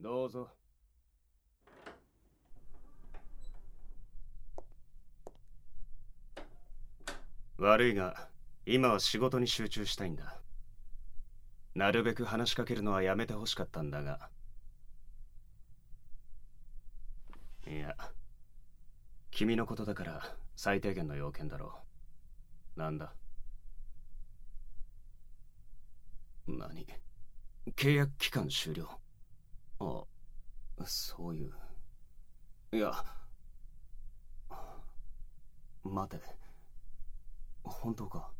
どうぞ。悪いが今は仕事に集中したいんだ。なるべく話しかけるのはやめてほしかったんだが。いや君のことだから最低限の要件だろう。なんだ？何？契約期間終了。あそういう。いや。待て。本当か？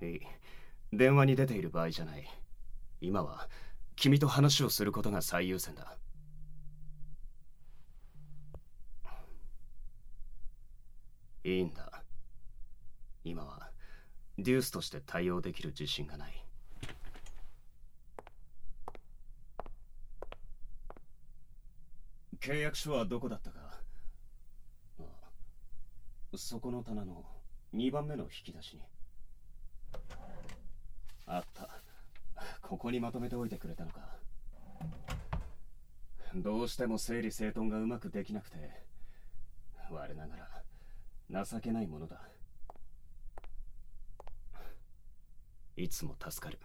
いい。電話に出ている場合じゃない。今は君と話をすることが最優先だ。いいんだ。今はデュースとして対応できる自信がない。契約書はどこだったか。そこの棚の2番目の引き出しに。あった。ここにまとめておいてくれたのか。どうしても整理整頓がうまくできなくて我ながら情けないものだ。いつも助かる。